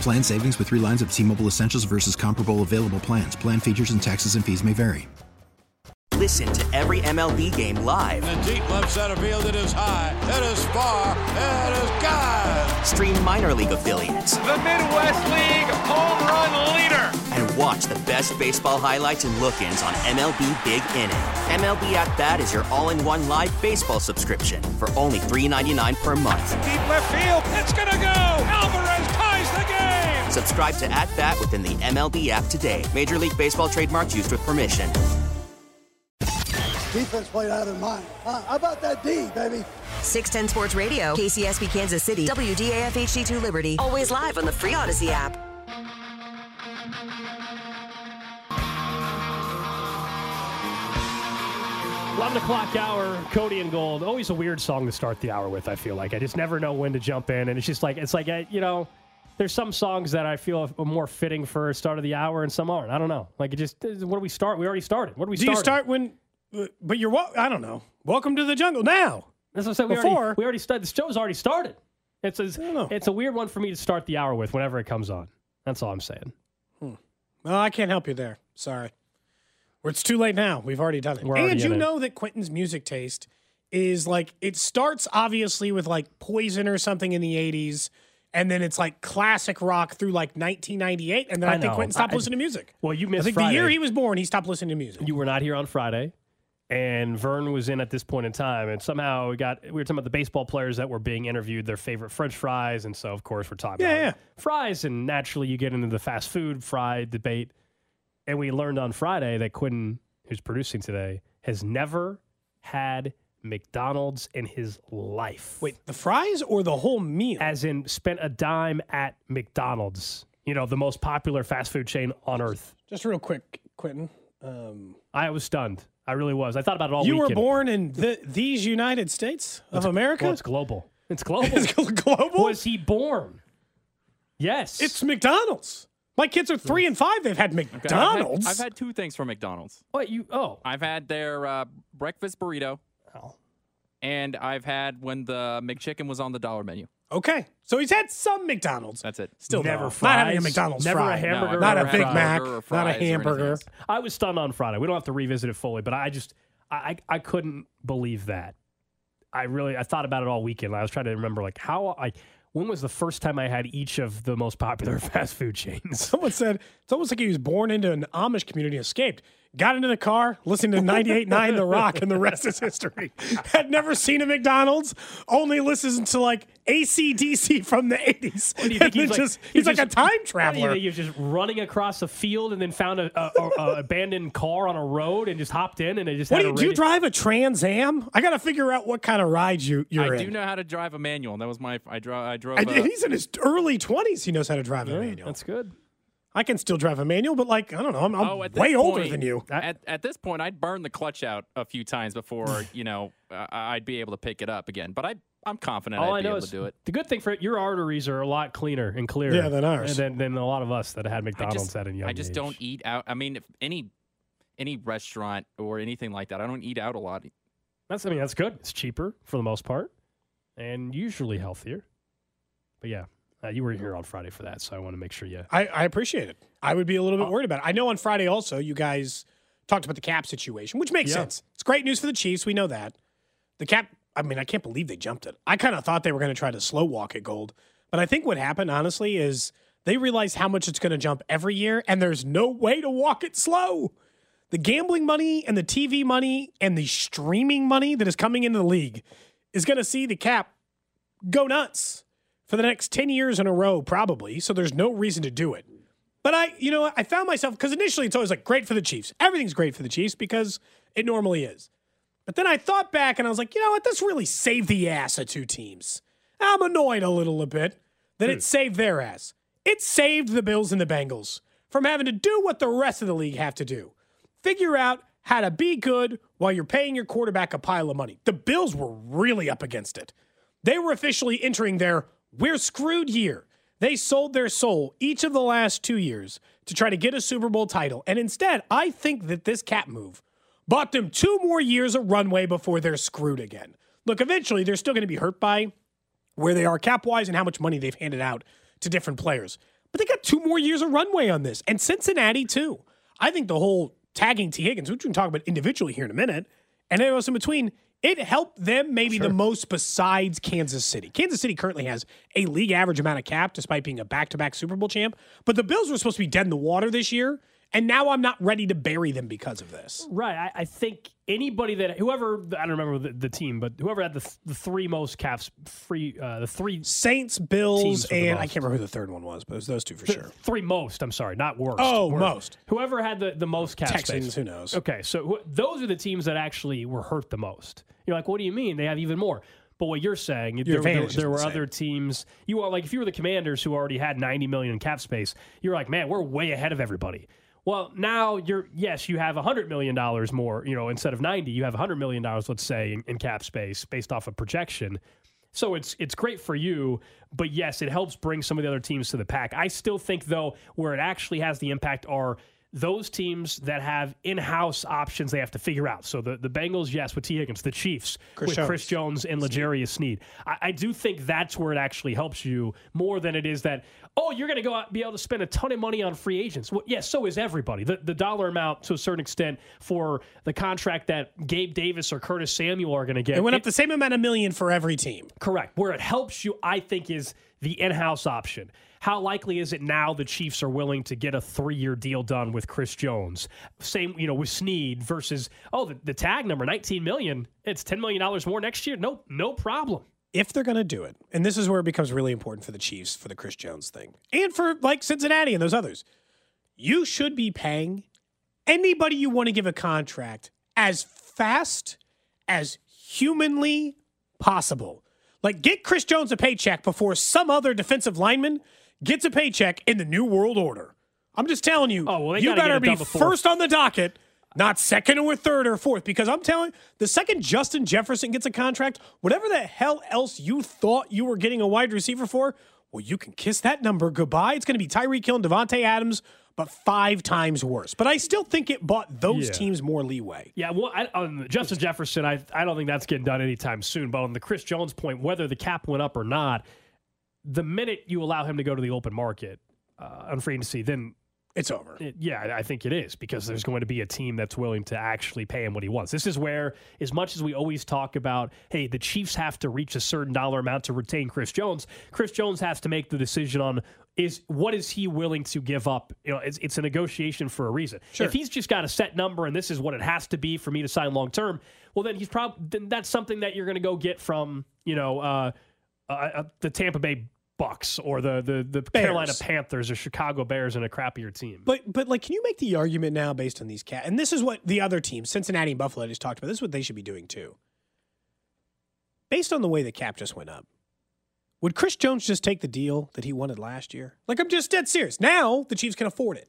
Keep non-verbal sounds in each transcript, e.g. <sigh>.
Plan savings with three lines of T Mobile Essentials versus comparable available plans. Plan features and taxes and fees may vary. Listen to every MLB game live. In the deep left center field, it is high, it is far, it is God. Stream minor league affiliates. The Midwest League home run leader. And watch the best baseball highlights and look ins on MLB Big Inning. MLB At Bat is your all in one live baseball subscription for only $3.99 per month. Deep left field, it's going to go. Alvarez ties the game. Subscribe to At Bat within the MLB app today. Major League Baseball trademarks used with permission. Defense played out of their mind. Uh, how about that D, baby? 610 Sports Radio, KCSP Kansas City, WDAF HD2 Liberty. Always live on the free Audacy app. 11 o'clock hour, Cody and Gold. Always a weird song to start the hour with, I feel like. I just never know when to jump in. And it's just like, it's like, uh, you know, there's some songs that I feel are more fitting for start of the hour and some aren't. I don't know. Like, it just, what do we start? We already started. What do we Do start? you start when? But you're what? I don't know. Welcome to the jungle now. That's what I said. We Before- already, we already started. The show's already started. It's a, it's a weird one for me to start the hour with whenever it comes on. That's all I'm saying. Hmm. Well, I can't help you there. Sorry. It's too late now. We've already done it. We're and you it. know that Quentin's music taste is like it starts obviously with like Poison or something in the 80s and then it's like classic rock through like 1998 and then I, I think. Quentin stopped I- listening to music. Well, you I missed think Friday. the year he was born, he stopped listening to music. you were not here on Friday, and Vern was in at this point in time, and somehow we got we were talking about the baseball players that were being interviewed, their favorite French fries, and so of course we're talking Yeah, about yeah. fries, and naturally you get into the fast food fry debate, and we learned on Friday that Quentin, who's producing today, has never had McDonald's in his life. Wait, the fries or the whole meal? as in spent a dime at McDonald's, you know, the most popular fast food chain on earth. Just real quick, Quentin. Um, I was stunned. I really was. I thought about it all you were born in the, these United States of America? Well, it's global. It's <laughs> global. It's global? Was he born? Yes. It's McDonald's. My kids are three and five. They've had Okay, I've had- McDonald's. I've had, two things from McDonald's. what you? Oh, I've had their uh, breakfast burrito, Oh. and I've had when the McChicken was on the dollar menu. okay, so he's had some McDonald's. That's it. Still Never though, fries? Not having a McDonald's Never a hamburger? No, not a Big Mac. Not a fries or anything hamburger. I was stunned on Friday. We don't have to revisit it fully, but I just I I, I couldn't believe that. I really I thought about it all weekend. I was trying to remember like how I when was the first time I had each of the most popular <laughs> fast food chains? Someone said it's almost like he was born into an Amish community, and escaped, got into the car, listened to 98.9 The Rock, and the rest is history. Had never seen a McDonald's, only listens to like ACDC from the 80s. What do you think he's then like? just, he's, like just- a time What do you traveler. He was just running across a field and then found a, a, a, a abandoned car on a road and just hopped in and it just What had do a you, do you drive a Trans Am? I got to figure out what kind of ride you, you're I in. do know how to drive a manual. and That was my I drove. I drove. And uh, he's in his early 20s. He knows how to drive a manual. That's good. I can still drive a manual, but like, I don't know. I'm, I'm oh, at this way older than you. At, at this point, I'd burn the clutch out a few times before <laughs> you know uh, I'd be able to pick it up again. But I I'm confident All I'd I be know able is to do it. the good thing for it, your arteries are a lot cleaner and clearer. Yeah, than ours. Than, than a lot of us that had McDonald's just, at a young I just age. don't eat out. I mean, if any any restaurant or anything like that, I don't eat out a lot. That's I mean that's good. It's cheaper for the most part, and usually healthier. But yeah, uh, you were here on Friday for that, so I want to make sure you. I, I appreciate it. I would be a little bit worried about it. I know on Friday also you guys talked about the cap situation, which makes Yeah. sense. It's great news for the Chiefs. We know that. The cap, I mean, I can't believe they jumped it. I kind of thought they were going to try to slow walk it, Gold. But But I think what happened, honestly, is they realized how much it's going to jump every year, and there's no way to walk it slow. The gambling money and the TV money and the streaming money that is coming into the league is going to see the cap go nuts for the next 10 years in a row, probably. So there's no reason to do it. But I, you know, I found myself because initially it's always like great for the Chiefs. Everything's great for the Chiefs because it normally is. But then I thought back and I was like, you know what? This really saved the ass of two teams. I'm annoyed a little a bit that it hmm. saved their ass. It saved the Bills and the Bengals from having to do what the rest of the league have to do. Figure out how to be good while you're paying your quarterback a pile of money. The Bills were really up against it. They were officially entering their we're screwed here. They sold their soul each of the last two years to try to get a Super Bowl title. And instead, I think that this cap move bought them two more years of runway before they're screwed again. Look, eventually, they're still going to be hurt by where they are cap wise and how much money they've handed out to different players. But they got two more years of runway on this. And Cincinnati, too. I think the whole tagging Tee Higgins, which we can talk about individually here in a minute, and everyone else in between, it helped them maybe sure. the most besides Kansas City. Kansas City currently has a league average amount of cap despite being a back to back Super Bowl champ. But the Bills were supposed to be dead in the water this year. And now I'm not ready to bury them because of this. Right. I, I think anybody that whoever I don't remember the, the team, but whoever had the, the three most caps free, uh, the three Saints, Bills, and I can't remember who the third one was, but it was those two for the, sure. Three most. I'm sorry, not worst. Oh, worst. most. Whoever had the, the most cap Texans, space. who knows? Okay, so wh- those are the teams that actually were hurt the most. You're like, what do you mean? They have even more. But what you're saying, there, there, advantage were the other teams. You are like, if you were the Commanders who already had 90 million in cap space, you're like, man, we're way ahead of everybody. Well, now you're yes, you have hundred million dollars more. You know, instead of ninety, you have hundred million dollars, let's say, in, in, cap space based off of projection. So it's it's great for you, but yes, it helps bring some of the other teams to the pack. I still think though, where it actually has the impact are those teams that have in-house options they have to figure out. So the, the Bengals, yes, with Tee Higgins, the Chiefs Chris with Jones. Chris Jones and L'Jarius Sneed. I, I, do think that's where it actually helps you more than it is that, oh, you're going to go out and be able to spend a ton of money on free agents. Well, yes, so is everybody. The, the dollar amount to a certain extent for the contract that Gabe Davis or Curtis Samuel are going to get. It went it, up the same amount of million for every team. Correct. Where it helps you, I think, is the in-house option. How likely is it now the Chiefs are willing to get a three-year deal done with Chris Jones? Same, you know, with Sneed versus oh, the, the tag number, nineteen million. It's ten million dollars more next year. No, no problem. If they're going to do it, and this is where it becomes really important for the Chiefs for the Chris Jones thing, and for like Cincinnati and those others, you should be paying anybody you want to give a contract as fast as humanly possible. Like, get Chris Jones a paycheck before some other defensive lineman gets a paycheck in the New World Order. I'm just telling you, oh, well, you better be first on the docket, not second or third or fourth. Because I'm telling you, the second Justin Jefferson gets a contract, whatever the hell else you thought you were getting a wide receiver for, well, you can kiss that number goodbye. It's going to be Tyreek Hill and Davante Adams, but five times worse. But I still think it bought those Yeah. teams more leeway. Yeah, well, I, on Justin Jefferson, I I don't think that's getting done anytime soon. But on the Chris Jones point, whether the cap went up or not, the minute you allow him to go to the open market uh, on free agency, then It's over. it, yeah, I think it is because there's going to be a team that's willing to actually pay him what he wants. This is where, as much as we always talk about, hey, the Chiefs have to reach a certain dollar amount to retain Chris Jones. Chris Jones has to make the decision on is what is he willing to give up. You know, it's, it's a negotiation for a reason. Sure. If he's just got a set number and this is what it has to be for me to sign long term, well, then he's probably then that's something that you're going to go get from you know uh, uh, uh, the Tampa Bay. Bucks or the the, the Carolina Panthers or Chicago Bears and a crappier team. But but like, can you make the argument now based on these cat? And this is what the other teams, Cincinnati and Buffalo, just talked about. This is what they should be doing too. Based on the way the cap just went up, would Chris Jones just take the deal that he wanted last year? Like, I'm just dead serious. Now the Chiefs can afford it.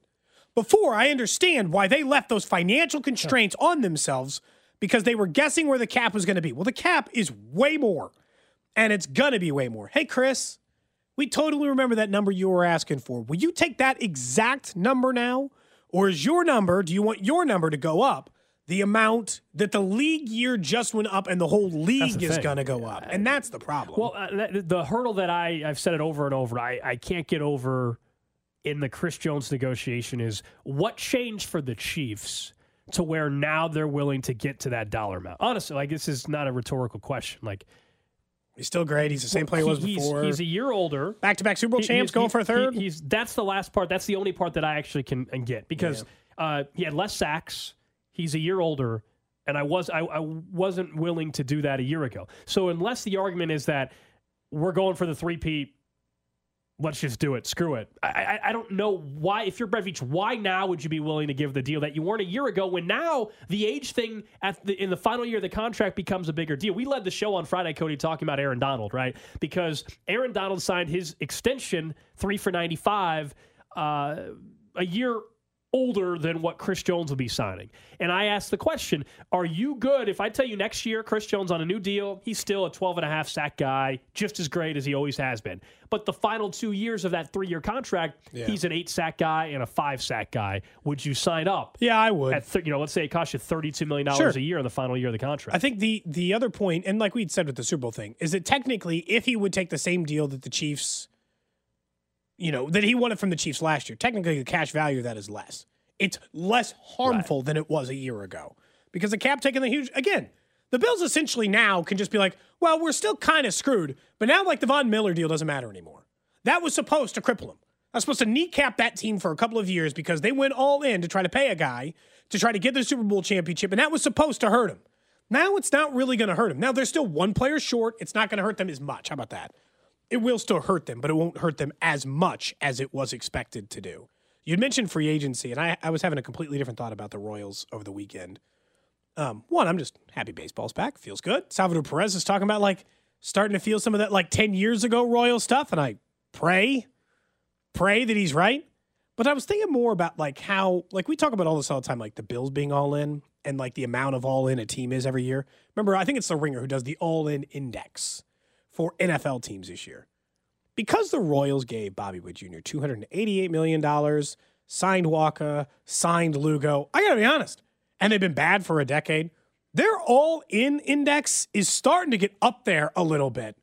Before, I understand why they left those financial constraints on themselves because they were guessing where the cap was going to be. Well, the cap is way more, and it's going to be way more. Hey, Chris, we totally remember that number you were asking for. Will you take that exact number now? Or is your number, do you want your number to go up the amount that the league year just went up and the whole league the is going to go up? And that's the problem. Well, uh, the hurdle that I I've said it over and over. I I can't get over in the Chris Jones negotiation is what changed for the Chiefs to where now they're willing to get to that dollar amount. Honestly, like this is not a rhetorical question. Like He's still great. He's the same player he was before. He's a year older. Back to back Super Bowl He- champs, he- going for a third. he- he's that's the last part. That's the only part that I actually can, get because uh, he had less sacks. He's a year older, and I was I, I wasn't willing to do that a year ago. So unless the argument is that we're going for the three peat, let's just do it. Screw it. I, I I don't know why. If you're Brett Veach, why now would you be willing to give the deal that you weren't a year ago? When now the age thing at the in the final year of the contract becomes a bigger deal. We led the show on Friday, Cody, talking about Aaron Donald, right? Because Aaron Donald signed his extension three for ninety five. Uh, a year older than what Chris Jones will be signing. And I asked the question, are you good if I tell you next year Chris Jones on a new deal, he's still a 12 and a half sack guy, just as great as he always has been. But the final 2 years of that 3-year contract, Yeah. he's an 8 sack guy and a 5 sack guy. Would you sign up? yeah, I would. At th- you know, let's say it costs you 32 million dollars Sure. a year in the final year of the contract. I think the the other point, and like we'd said with the Super Bowl thing, is that technically, if he would take the same deal that the Chiefs, you know, that he wanted from the Chiefs last year, technically the cash value of that is less. It's less harmful than it was a year ago because the cap taking the huge again. The Bills essentially now can just be like, well, we're still kind of screwed, but now like the Von Miller deal doesn't matter anymore. That was supposed to cripple him. I was supposed to kneecap that team for a couple of years because they went all in to try to pay a guy to try to get the Super Bowl championship, and that was supposed to hurt him. Now it's not really going to hurt him. Now they're still one player short. It's not going to hurt them as much. How about that? It will still hurt them, but it won't hurt them as much as it was expected to do. You'd mentioned free agency, and I, I was having a completely different thought about the Royals over the weekend. Um, one, I'm just happy baseball's back. Feels good. Salvador Perez is talking about like starting to feel some of that like 10 years ago Royal stuff, and I pray, pray that he's right. But I was thinking more about like how, like we talk about all this all the time, like the Bills being all in and like the amount of all in a team is every year. Remember, I think it's the Ringer who does the all in index for NFL teams this year. Because the Royals gave Bobby Witt Jr. $288 million, signed Wacha, signed Lugo, I got to be honest, and they've been bad for a decade, their all in index is starting to get up there a little bit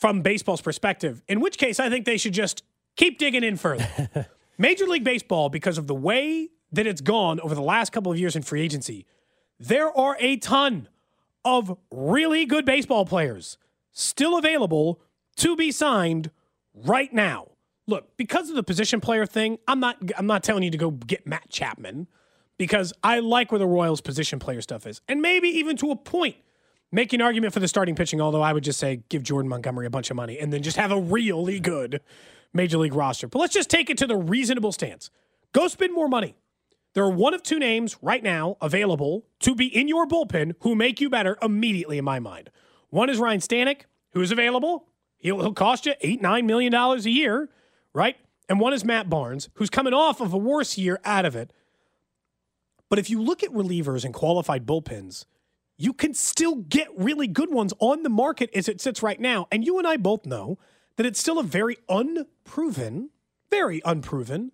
from baseball's perspective, in which case I think they should just keep digging in further. <laughs> Major League Baseball, because of the way that it's gone over the last couple of years in free agency, there are a ton of really good baseball players still available to be signed right now. Look, because of the position player thing, I'm not I'm not telling you to go get Matt Chapman because I like where the Royals position player stuff is. And maybe even to a point make an argument for the starting pitching, although I would just say give Jordan Montgomery a bunch of money and then just have a really good major league roster. But let's just take it to the reasonable stance. Go spend more money. There are one of two names right now available to be in your bullpen who make you better immediately, in my mind. One is Ryan Stanek, who is available. He'll, he'll cost you eight, nine million dollars a year, right? And one is Matt Barnes, who's coming off of a worse year out of it. But if you look at relievers and qualified bullpens, you can still get really good ones on the market as it sits right now. And you and I both know that it's still a very unproven, very unproven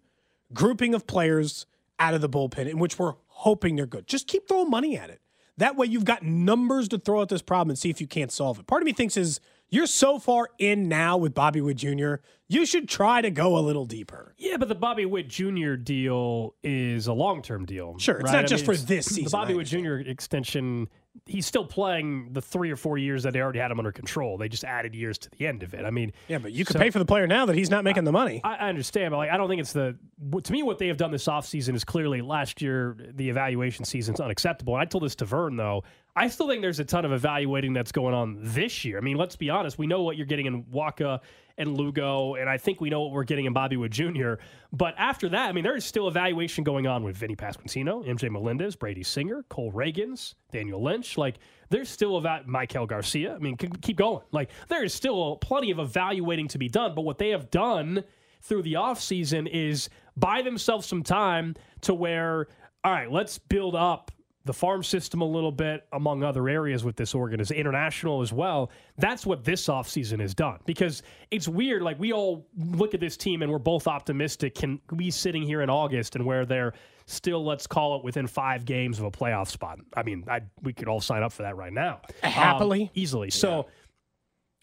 grouping of players out of the bullpen in which we're hoping they're good. Just keep throwing money at it. That way you've got numbers to throw at this problem and see if you can't solve it. Part of me thinks is you're so far in now with Bobby Witt Jr., you should try to go a little deeper. Yeah, but the Bobby Witt Jr. deal is a long term deal. Sure, it's right? not I just mean, for this season. The Bobby I Witt Jr. extension, he's still playing the three or four years that they already had him under control. They just added years to the end of it. I mean, Yeah, but you could so- pay for the player now that he's not making the money. I, I understand, but like I don't think it's the. To me, what they have done this offseason is clearly last year the evaluation season's unacceptable. And I told this to Vern though. I still think there's a ton of evaluating that's going on this year. I mean, let's be honest. We know what you're getting in Wacha and Lugo, and I think we know what we're getting in Bobby Witt Jr. But after that, I mean, there is still evaluation going on with Vinny Pasquantino, MJ Melendez, Brady Singer, Cole Ragans, Daniel Lynch. Like, there's still about Maikel Garcia. I mean, keep going. Like, there is still plenty of evaluating to be done. But what they have done through the offseason is buy themselves some time to where, all right, let's build up the farm system a little bit among other areas with this organization, international as well. That's what this offseason has done because it's weird. Like, we all look at this team and we're both optimistic. Can we sitting here in August and where they're still, let's call it within five games of a playoff spot? I mean, I, we could all sign up for that right now. Happily. Um, easily. So,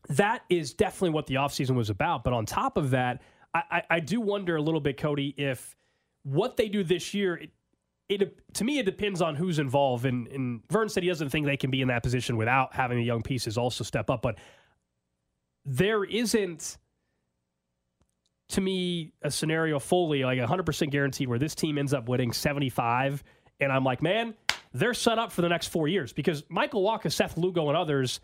that is definitely what the offseason was about. But on top of that, I, I, I do wonder a little bit, Cody, if what they do this year, it, it to me, it depends on who's involved. And, and Vern said he doesn't think they can be in that position without having the young pieces also step up. But there isn't to me a scenario fully like 100% guaranteed where this team ends up winning 75 and I'm like, man, they're set up for the next four years because Michael Wacha, Seth Lugo, and others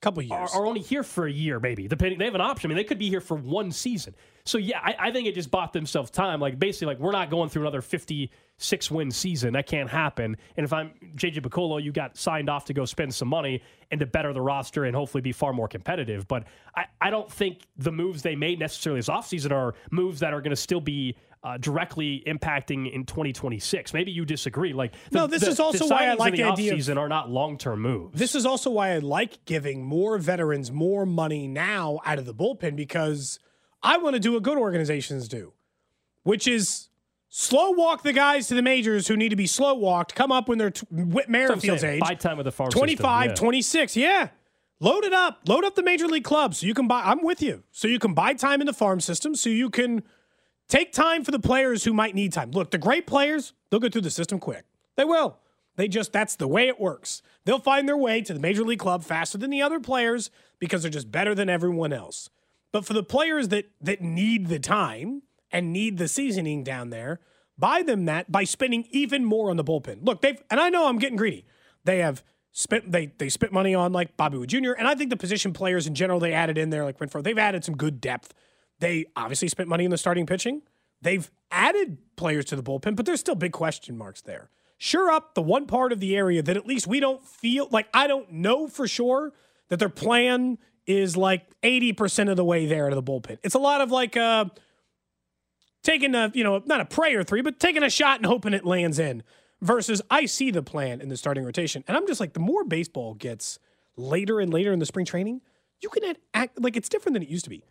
couple years are, are, only here for a year, maybe. Depending, they have an option. I mean, they could be here for one season. So yeah, I, I think it just bought themselves time. Like basically, like we're not going through another fifty-six win season. That can't happen. And if I'm JJ Picollo, you got signed off to go spend some money and to better the roster and hopefully be far more competitive. But I, I don't think the moves they made necessarily this offseason are moves that are going to still be uh, directly impacting in 2026. Maybe you disagree. Like the, no, this the, is also why I like the, the idea of, are not long term moves. This is also why I like giving more veterans more money now out of the bullpen because I want to do what good organizations do, which is slow walk the guys to the majors who need to be slow walked. Come up when they're t- Whit Merrifield's age. Buy time with the farm 25, system, yeah. 26. Yeah. Load it up. Load up the major league clubs so you can buy. I'm with you. So you can buy time in the farm system so you can Take time for the players who might need time. Look, the great players, they'll go through the system quick. They will. They just, that's the way it works. They'll find their way to the major league club faster than the other players because they're just better than everyone else. But for the players that that need the time and need the seasoning down there, buy them that by spending even more on the bullpen. Look, they've and I know I'm getting greedy. They have spent they they spent money on like Bobby Witt Jr. and I think the position players in general they added in there like Renfroe. They've added some good depth they obviously spent money in the starting pitching. They've added players to the bullpen, but there's still big question marks there. Sure up the one part of the area that at least we don't feel like I don't know for sure that their plan is like 80% of the way there to the bullpen. It's a lot of like uh taking a, you know, not a prayer three, but taking a shot and hoping it lands in versus I see the plan in the starting rotation. And I'm just like the more baseball gets later and later in the spring training, you can act like it's different than it used to be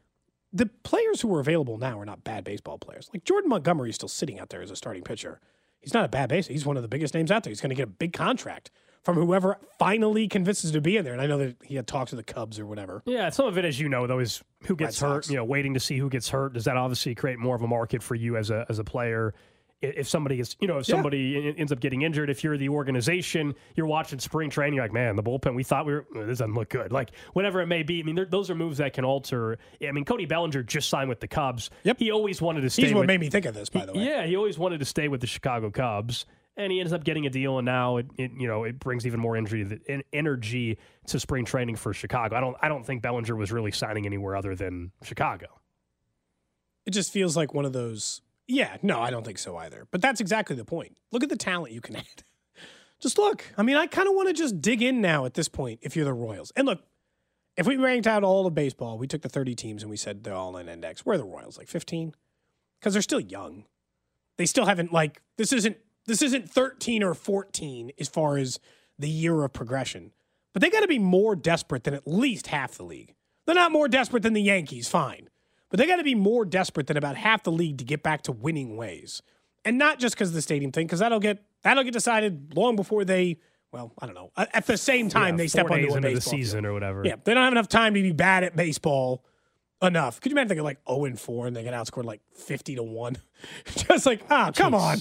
the players who are available now are not bad baseball players. Like Jordan Montgomery is still sitting out there as a starting pitcher. He's not a bad base. He's one of the biggest names out there. He's going to get a big contract from whoever finally convinces to be in there. And I know that he had talked to the Cubs or whatever. Yeah, some of it, as you know, though, is who gets hurt. You know, waiting to see who gets hurt. Does that obviously create more of a market for you as a as a player? If somebody is, you know, if somebody yeah. ends up getting injured, if you're the organization, you're watching spring training, you're like, man, the bullpen, we thought we were, mm, this doesn't look good. Like, whatever it may be. I mean, those are moves that can alter. I mean, Cody Bellinger just signed with the Cubs. Yep. He always wanted to stay. He's what with, made me think of this, by the way. Yeah, he always wanted to stay with the Chicago Cubs. And he ends up getting a deal, and now it, it you know it brings even more energy energy to spring training for Chicago. I don't I don't think Bellinger was really signing anywhere other than Chicago. It just feels like one of those yeah, no, I don't think so either. But that's exactly the point. Look at the talent you can add. <laughs> just look. I mean, I kind of want to just dig in now at this point if you're the Royals. And look, if we ranked out all of baseball, we took the 30 teams and we said they're all in index. Where are the Royals? Like 15? Because they're still young. They still haven't like this isn't this isn't 13 or 14 as far as the year of progression. But they got to be more desperate than at least half the league. They're not more desperate than the Yankees, fine. But they got to be more desperate than about half the league to get back to winning ways, and not just because of the stadium thing, because that'll get that'll get decided long before they. Well, I don't know. At the same time, yeah, they step onto the season field. or whatever. Yeah, they don't have enough time to be bad at baseball enough. Could you imagine they get like zero and four and they get outscored like fifty to one? <laughs> just like ah, come Jeez. on,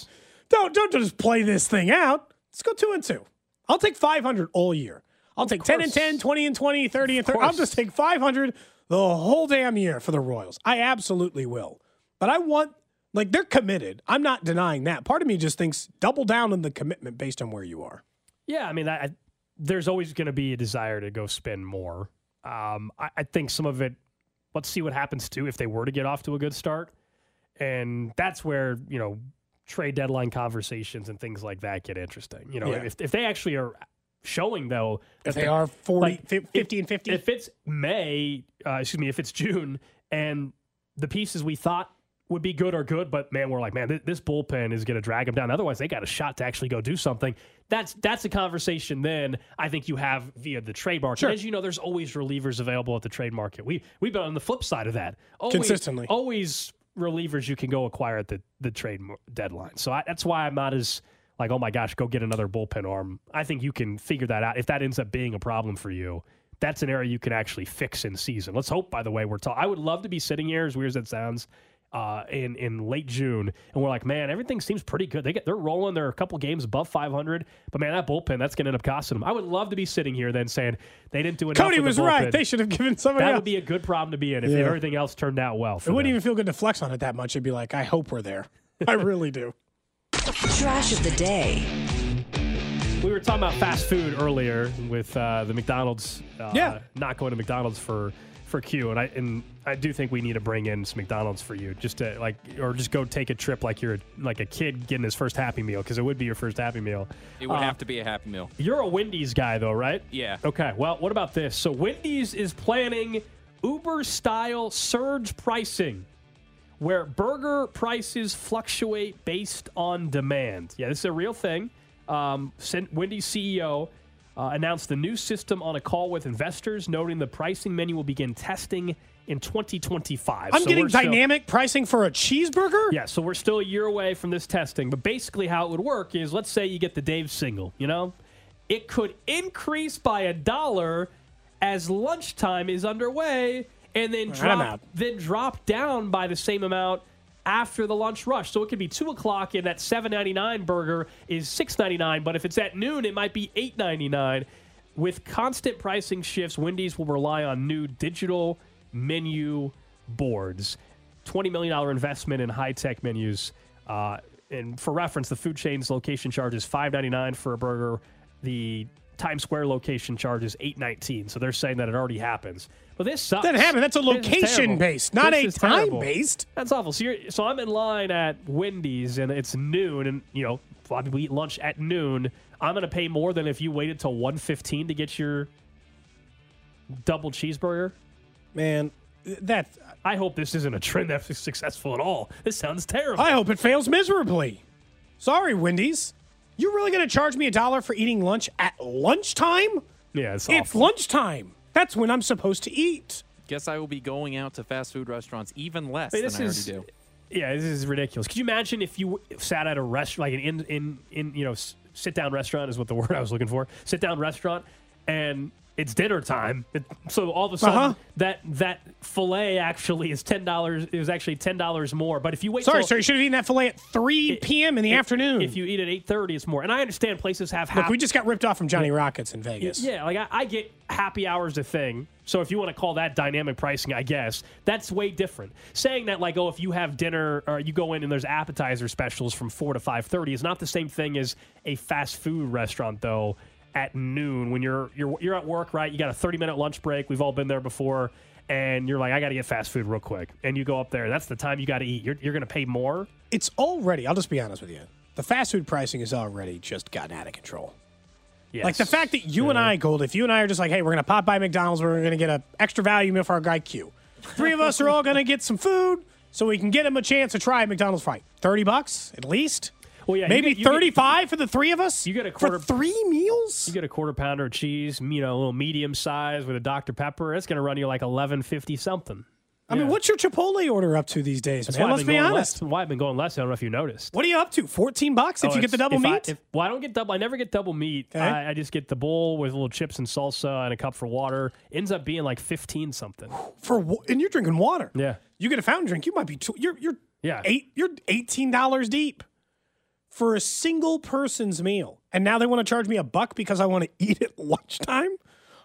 don't don't just play this thing out. Let's go two and two. I'll take five hundred all year. I'll take 10 and 10, 20 and 20, 30 and 30. I'll just take 500 the whole damn year for the Royals. I absolutely will. But I want, like, they're committed. I'm not denying that. Part of me just thinks double down on the commitment based on where you are. Yeah, I mean, I, there's always going to be a desire to go spend more. Um, I, I think some of it, let's see what happens too if they were to get off to a good start. And that's where, you know, trade deadline conversations and things like that get interesting. You know, yeah. if, if they actually are showing though if they are 40 like, 50 if, and 50 if it's may uh, excuse me if it's june and the pieces we thought would be good or good but man we're like man th- this bullpen is going to drag them down. Otherwise they got a shot to actually go do something. That's that's a conversation then i think you have via the trade market. Sure. as you know there's always relievers available at the trade market. We we've been on the flip side of that. Always, consistently. always relievers you can go acquire at the the trade deadline. So I, that's why i'm not as like, oh my gosh, go get another bullpen arm. I think you can figure that out. If that ends up being a problem for you, that's an area you can actually fix in season. Let's hope, by the way, we're talking. I would love to be sitting here, as weird as that sounds, uh, in in late June, and we're like, man, everything seems pretty good. They get they're rolling. They're a couple games above 500, but man, that bullpen that's going to end up costing them. I would love to be sitting here then saying they didn't do enough. Cody was the right. They should have given somebody That else. would be a good problem to be in if Yeah. everything else turned out well. it wouldn't them. even feel good to flex on it that much. It'd be like, I hope we're there. I really do. Trash of the day. We were talking about fast food earlier with uh, the McDonald's. Uh, Yeah. Not going to McDonald's for for Q, and I and I do think we need to bring in some McDonald's for you, just to like, or just go take a trip like you're like a kid getting his first Happy Meal because it would be your first Happy Meal. It would Uh, have to be a Happy Meal. You're a Wendy's guy though, right? Yeah. Okay. Well, what about this? So Wendy's is planning Uber style surge pricing where burger prices fluctuate based on demand. Yeah, this is a real thing. Um, Wendy's CEO uh, announced the new system on a call with investors, noting the pricing menu will begin testing in 2025. I'm So getting we're still- dynamic pricing for a cheeseburger? yeah, so we're still a year away from this testing, but basically how it would work is let's say you get the Dave single, you know? It could increase by a dollar as lunchtime is underway and then right, drop then drop down by the same amount after the lunch rush. So it could be two o'clock and that seven ninety nine burger is six ninety nine, but if it's at noon, it might be eight ninety nine. With constant pricing shifts, Wendy's will rely on new digital menu boards. $20 million investment in high tech menus. Uh, and for reference, the food chain's location charge is $5.99 for a burger. The Times Square location charge is $8.19. So they're saying that it already happens. But this sucks. Doesn't happen. That's a location based, not This a time terrible. based. That's awful. So, you're, so I'm in line at Wendy's and it's noon, and you know, a lot of people eat lunch at noon. I'm going to pay more than if you waited till 1:15 to get your double cheeseburger. Man, that uh, I hope this isn't a trend that's successful at all. This sounds terrible. I hope it fails miserably. Sorry, Wendy's. You really going to charge me a dollar for eating lunch at lunchtime? yeah, it's, It's awful. lunchtime. That's when I'm supposed to eat. Guess I will be going out to fast food restaurants even less Hey, than this I already is- do. Yeah, this is ridiculous. Could you imagine if you sat at a restaurant, like an in in in you know sit down restaurant is what the <laughs> word I was looking for. Sit down restaurant, and it's dinner time. It, so all of a sudden, Uh-huh. that that fillet actually is ten dollars. Is actually ten dollars more. But if you wait, Sorry, till, sir. You should have eaten that fillet at 3 p.m. in the if- afternoon. If you eat at eight thirty, it's more. And I understand places have Look, half. we just got ripped off from Johnny Rockets in Vegas. Yeah, like I, I get happy hours a thing. So if you want to call that dynamic pricing, I guess that's way different. Saying that like, oh, if you have dinner or you go in and there's appetizer specials from four to five thirty is not the same thing as a fast food restaurant though. At noon, when you're you're you're at work, right? You got a thirty minute lunch break. We've all been there before, and you're like, I got to get fast food real quick, and you go up there. That's the time you got to eat. You're you're going to pay more. It's already, I'll just be honest with you. The fast food pricing has already just gotten out of control. Yes. Like the fact that you and I, Gold, if you and I are just like, hey, we're going to pop by McDonald's, we're going to get an extra value meal for our guy Q. Three of us are all going to get some food so we can get him a chance to try a McDonald's fry. 30 bucks at least? Well, yeah, Maybe get- you get- 35 for the three of us? You get a quarter- For three meals? You get a quarter pounder of cheese, you know, a little medium size with a Dr Pepper. It's going to run you like eleven fifty something. I mean, what's your Chipotle order up to these days, That's man? Let's be honest. Less. Why I've been going less. I don't know if you noticed. What are you up to? 14 bucks if Oh, you get the double if I- meat? if- well, I don't get double. I never get double meat. Okay. I, I just get the bowl with little chips and salsa and a cup for water. Ends up being like fifteen something. for and you're drinking water. Yeah. You get a fountain drink, you might be two, you're you're Yeah. eight you're eighteen dollars deep for a single person's meal, and now they want to charge me a buck because I want to <laughs> eat at lunchtime.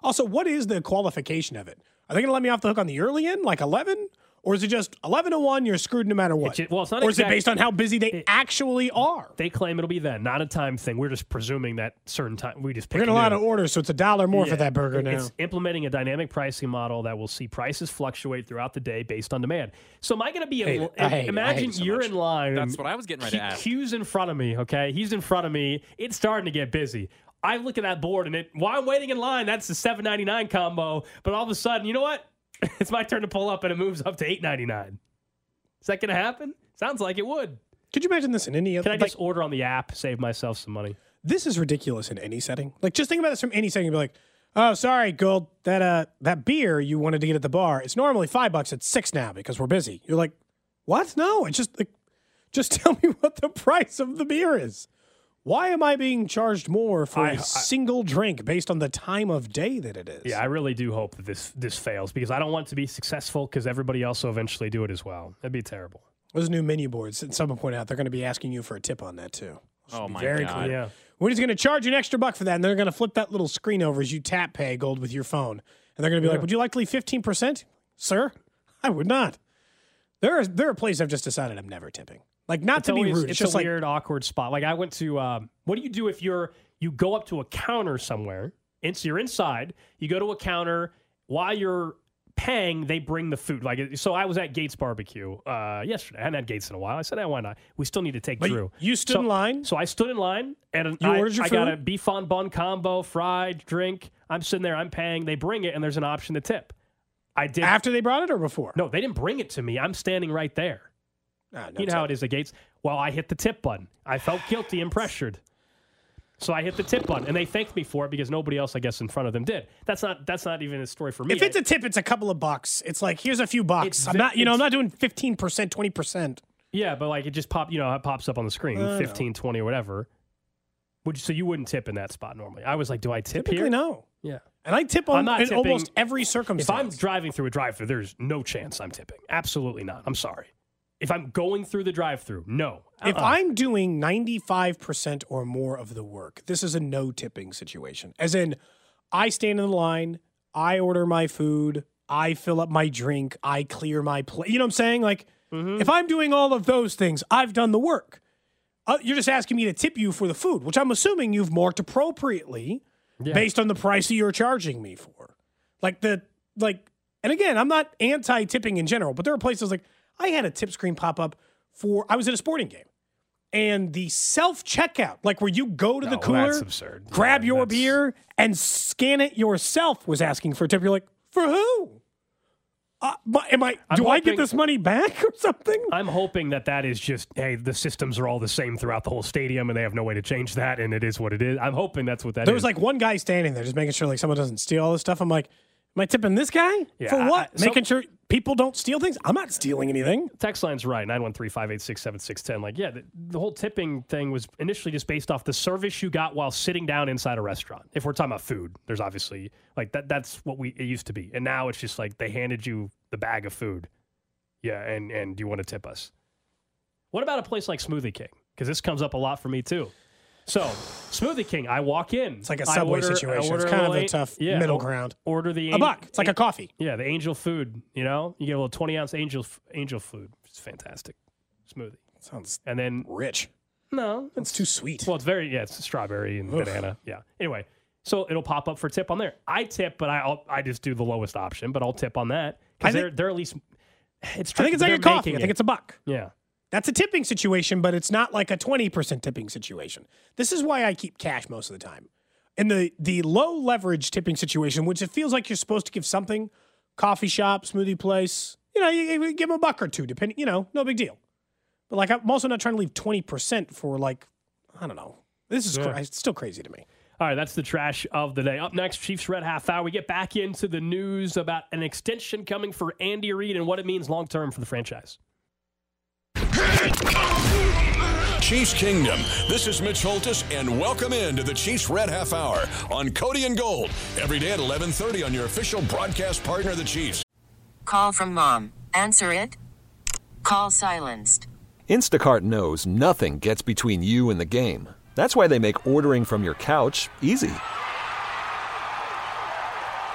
Also, what is the qualification of it? Are they going to let me off the hook on the early end, like eleven, or is it just eleven to one? You're screwed no matter what. ju- well, it's not or is exact- it based on how busy they actually are? They claim it'll be then, not a time thing. We're just presuming that certain time we just pick We're getting a lot of orders, so it's a dollar more Yeah. for that burger now. It's implementing a dynamic pricing model that will see prices fluctuate throughout the day based on demand. So am I going to be? Hate In. I hate it. I hate imagine so you're much. in line. That's what I was getting ready to ask. Q's in front of me. Okay, he's in front of me. It's starting to get busy. I look at that board and it while I'm waiting in line, that's the seven ninety nine combo. But all of a sudden, you know what? <laughs> it's my turn to pull up and it moves up to eight ninety nine. Is that going to happen? Sounds like it would. Could you imagine this in any other? Can I like, just order on the app, save myself some money? this is ridiculous in any setting. Like just think about this from any setting. You'd be like, oh, sorry, Gold, that uh that beer you wanted to get at the bar, it's normally five bucks. It's six now because we're busy. You're like, what? No, it's just like, just <laughs> tell me what the price of the beer is. Why am I being charged more for I- a I- single drink based on the time of day that it is? Yeah, I really do hope that this this fails because I don't want it to be successful because everybody else will eventually do it as well. That'd be terrible. Those new menu boards, and someone point out they're going to be asking you for a tip on that too. Oh be my very god. clear. Yeah. We're just going to charge you an extra buck for that, and they're going to flip that little screen over as you tap pay gold with your phone, and they're going to be like, "Would you like to leave fifteen percent, sir?" I would not. There are there are places I've just decided I'm never tipping. Like not It's to be rude, It's, it's, just a like weird, awkward spot. Like I went to. Um, what do you do if you're you go up to a counter somewhere? And so you're inside. You go to a counter while you're paying. They bring the food. Like so, I was at Gates Barbecue uh, yesterday. I hadn't had Gates in a while. I said, "Hey, why not? We still need to take But Drew." you stood So- in line. So I stood in line and You I, ordered your I got a beef on bun combo, fried drink. I'm sitting there. I'm paying. They bring it, and there's an option to tip. I did after they brought it or before. No, they didn't bring it to me. I'm standing right there. Ah, no you know how it is at Gates. Well, I hit the tip button. I felt guilty and pressured. So I hit the tip button, and they thanked me for it because nobody else, I guess, in front of them did. That's not that's not even a story for me. If it's a tip, it's a couple of bucks. It's like here's a few bucks. I'm not, you know, I'm not doing fifteen percent, twenty percent. yeah, but like it just pop, you know, it pops up on the screen, know. 15, 20 or whatever. Would you, so you wouldn't tip in that spot normally? I was like, do I tip Typically, here? no. Yeah. And I tip on in tipping- almost every circumstance. If. I'm driving through a drive-through, there's no chance I'm tipping. Absolutely not. I'm sorry. If I'm going through the drive-through, no. If Uh-uh. I'm doing 95% or more of the work, this is a no tipping situation. As in, I stand in the line, I order my food, I fill up my drink, I clear my plate. You know what I'm saying? Like, Mm-hmm. if I'm doing all of those things, I've done the work. Uh, you're just asking me to tip you for the food, which I'm assuming you've marked appropriately Yeah. based on the price that you're charging me for. Like, the, like, and again, I'm not anti tipping in general, but there are places like I had a tip screen pop up for, I was at a sporting game and the self checkout, like where you go to the cooler, that's absurd. grab Yeah, your that's- beer, and scan it yourself, was asking for a tip. You're like, for who? Uh, but am I? I'm do I get this money back <laughs> or something? I'm hoping that that is just hey, the systems are all the same throughout the whole stadium, and they have no way to change that, and it is what it is. I'm hoping that's what that is. there was like one guy standing there, just making sure like someone doesn't steal all this stuff. I'm like, am I tipping this guy Yeah, for what? I- so- making sure people don't steal things. I'm not stealing anything. text line's right 913-586-7610 like yeah the, the whole tipping thing was initially just based off the service you got while sitting down inside a restaurant. If we're talking about food there's obviously like that that's what we it used to be. And now it's just like they handed you the bag of food. Yeah and and do you want to tip us. What about a place like smoothie king? Because this comes up a lot for me too so smoothie king i walk in It's like a Subway order- situation. It's kind of a tough yeah, middle ground. order the A buck. It's like a coffee. yeah, the angel food. You know, you get a little twenty ounce angel angel food. It's fantastic smoothie. Sounds And then rich. no, It's too sweet. well, it's very yeah, it's strawberry and Oof. banana. Yeah. Anyway, so it'll pop up for tip on there. I tip, but I I'll, I just do the lowest option, but I'll tip on that because they're they're at least. It's I think it's like a coffee. I think it. it's a buck. yeah. That's a tipping situation, but it's not like a 20% tipping situation. This is why I keep cash most of the time. In the the low leverage tipping situation, which it feels like you're supposed to give something, coffee shop, smoothie place, you know, you, you give them a buck or two, depending, you know, no big deal. But like, I'm also not trying to leave 20% for like, I don't know. This is Yeah. cra- it's still crazy to me. All right, that's the trash of the day. Up next, Chiefs Red Half Hour. We get back into the news about an extension coming for Andy Reid and what it means long term for the franchise. Chiefs Kingdom. This is Mitch Holthus, and welcome into the Chiefs Red Half Hour on Cody and Gold every day at 11:30 on your official broadcast partner, the Chiefs. Call from mom. Answer it. Call silenced. Instacart knows nothing gets between you and the game. That's why they make ordering from your couch easy.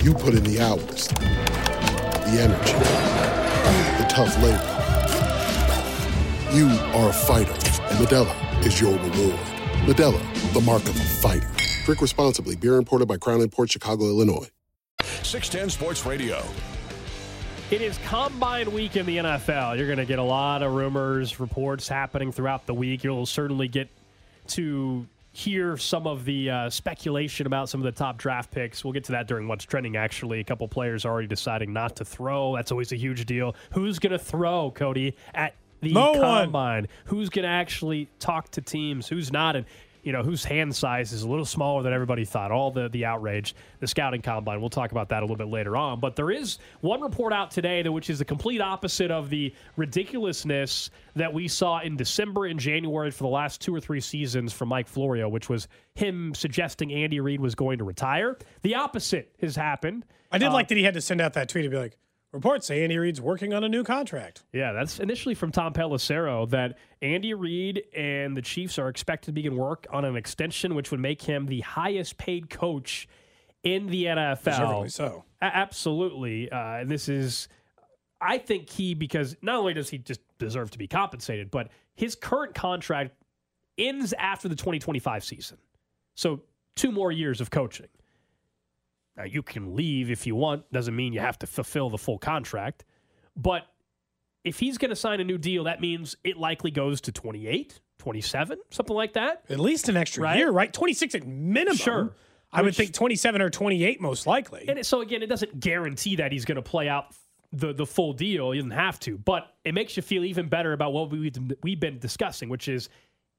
You put in the hours, the energy, the tough labor. You are a fighter, and Modelo is your reward. Modelo, the mark of a fighter. Drink responsibly. Beer imported by Crown Port Chicago, Illinois. 610 Sports Radio. It is combine week in the NFL. You're going to get a lot of rumors, reports happening throughout the week. You'll certainly get to hear some of the uh, speculation about some of the top draft picks. We'll get to that during what's trending, actually. A couple players already deciding not to throw. That's always a huge deal. Who's going to throw, Cody, at the No one. combine? Who's going to actually talk to teams? Who's not? And you know, whose hand size is a little smaller than everybody thought. All the the outrage, the scouting combine. We'll talk about that a little bit later on. But there is one report out today that which is the complete opposite of the ridiculousness that we saw in December and January for the last two or three seasons from Mike Florio, which was him suggesting Andy Reid was going to retire. The opposite has happened. I did Uh, like that he had to send out that tweet and be like, reports say Andy Reid's working on a new contract. Yeah, that's initially from Tom Pelissero that Andy Reid and the Chiefs are expected to begin work on an extension, which would make him the highest paid coach in the NFL. Deservedly so. A- absolutely. Uh, and this is, I think, key because not only does he just deserve to be compensated, but his current contract ends after the 2025 season. So two more years of coaching. Now, you can leave if you want, doesn't mean you have to fulfill the full contract. But if he's going to sign a new deal, that means it likely goes to 28, 27, something like that. At least an extra Right? year, right? 26 at minimum. Sure. I would think 27 or 28 most likely. And it, so again, it doesn't guarantee that he's going to play out the the full deal. He doesn't have to, but it makes you feel even better about what we we've been discussing, which is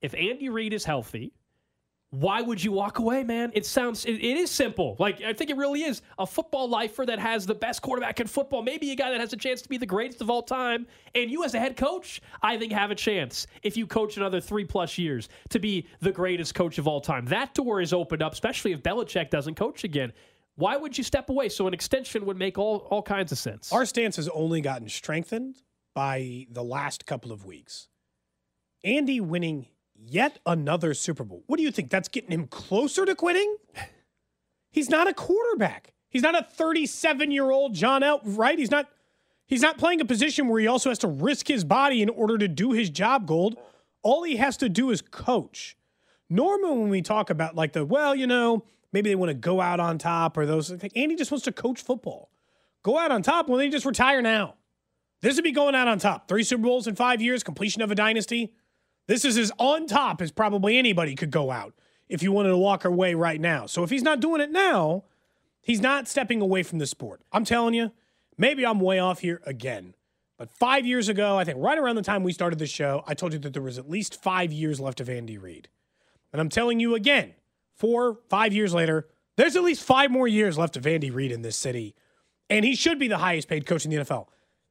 if Andy Reid is healthy, why would you walk away, man? It sounds it, it is simple. Like I think it really is a football lifer that has the best quarterback in football, maybe a guy that has a chance to be the greatest of all time, and you as a head coach, I think have a chance if you coach another three plus years to be the greatest coach of all time. That door is opened up, especially if Belichick doesn't coach again. Why would you step away? So an extension would make all all kinds of sense. Our stance has only gotten strengthened by the last couple of weeks. Andy winning yet another Super Bowl. What do you think? That's getting him closer to quitting? He's not a quarterback. He's not a 37 year old John Elway, right? He's not. He's not playing a position where he also has to risk his body in order to do his job. Gold. All he has to do is coach. Normally, when we talk about like the well, you know, maybe they want to go out on top or those. Andy just wants to coach football. Go out on top. Well, they just retire now. This would be going out on top. Three Super Bowls in five years, completion of a dynasty. This is as on top as probably anybody could go out if you wanted to walk away right now. So if he's not doing it now, he's not stepping away from the sport. I'm telling you, maybe I'm way off here again. But five years ago, I think right around the time we started the show, I told you that there was at least five years left of Andy Reid. And I'm telling you again, four, five years later, there's at least five more years left of Andy Reid in this city. And he should be the highest paid coach in the NFL.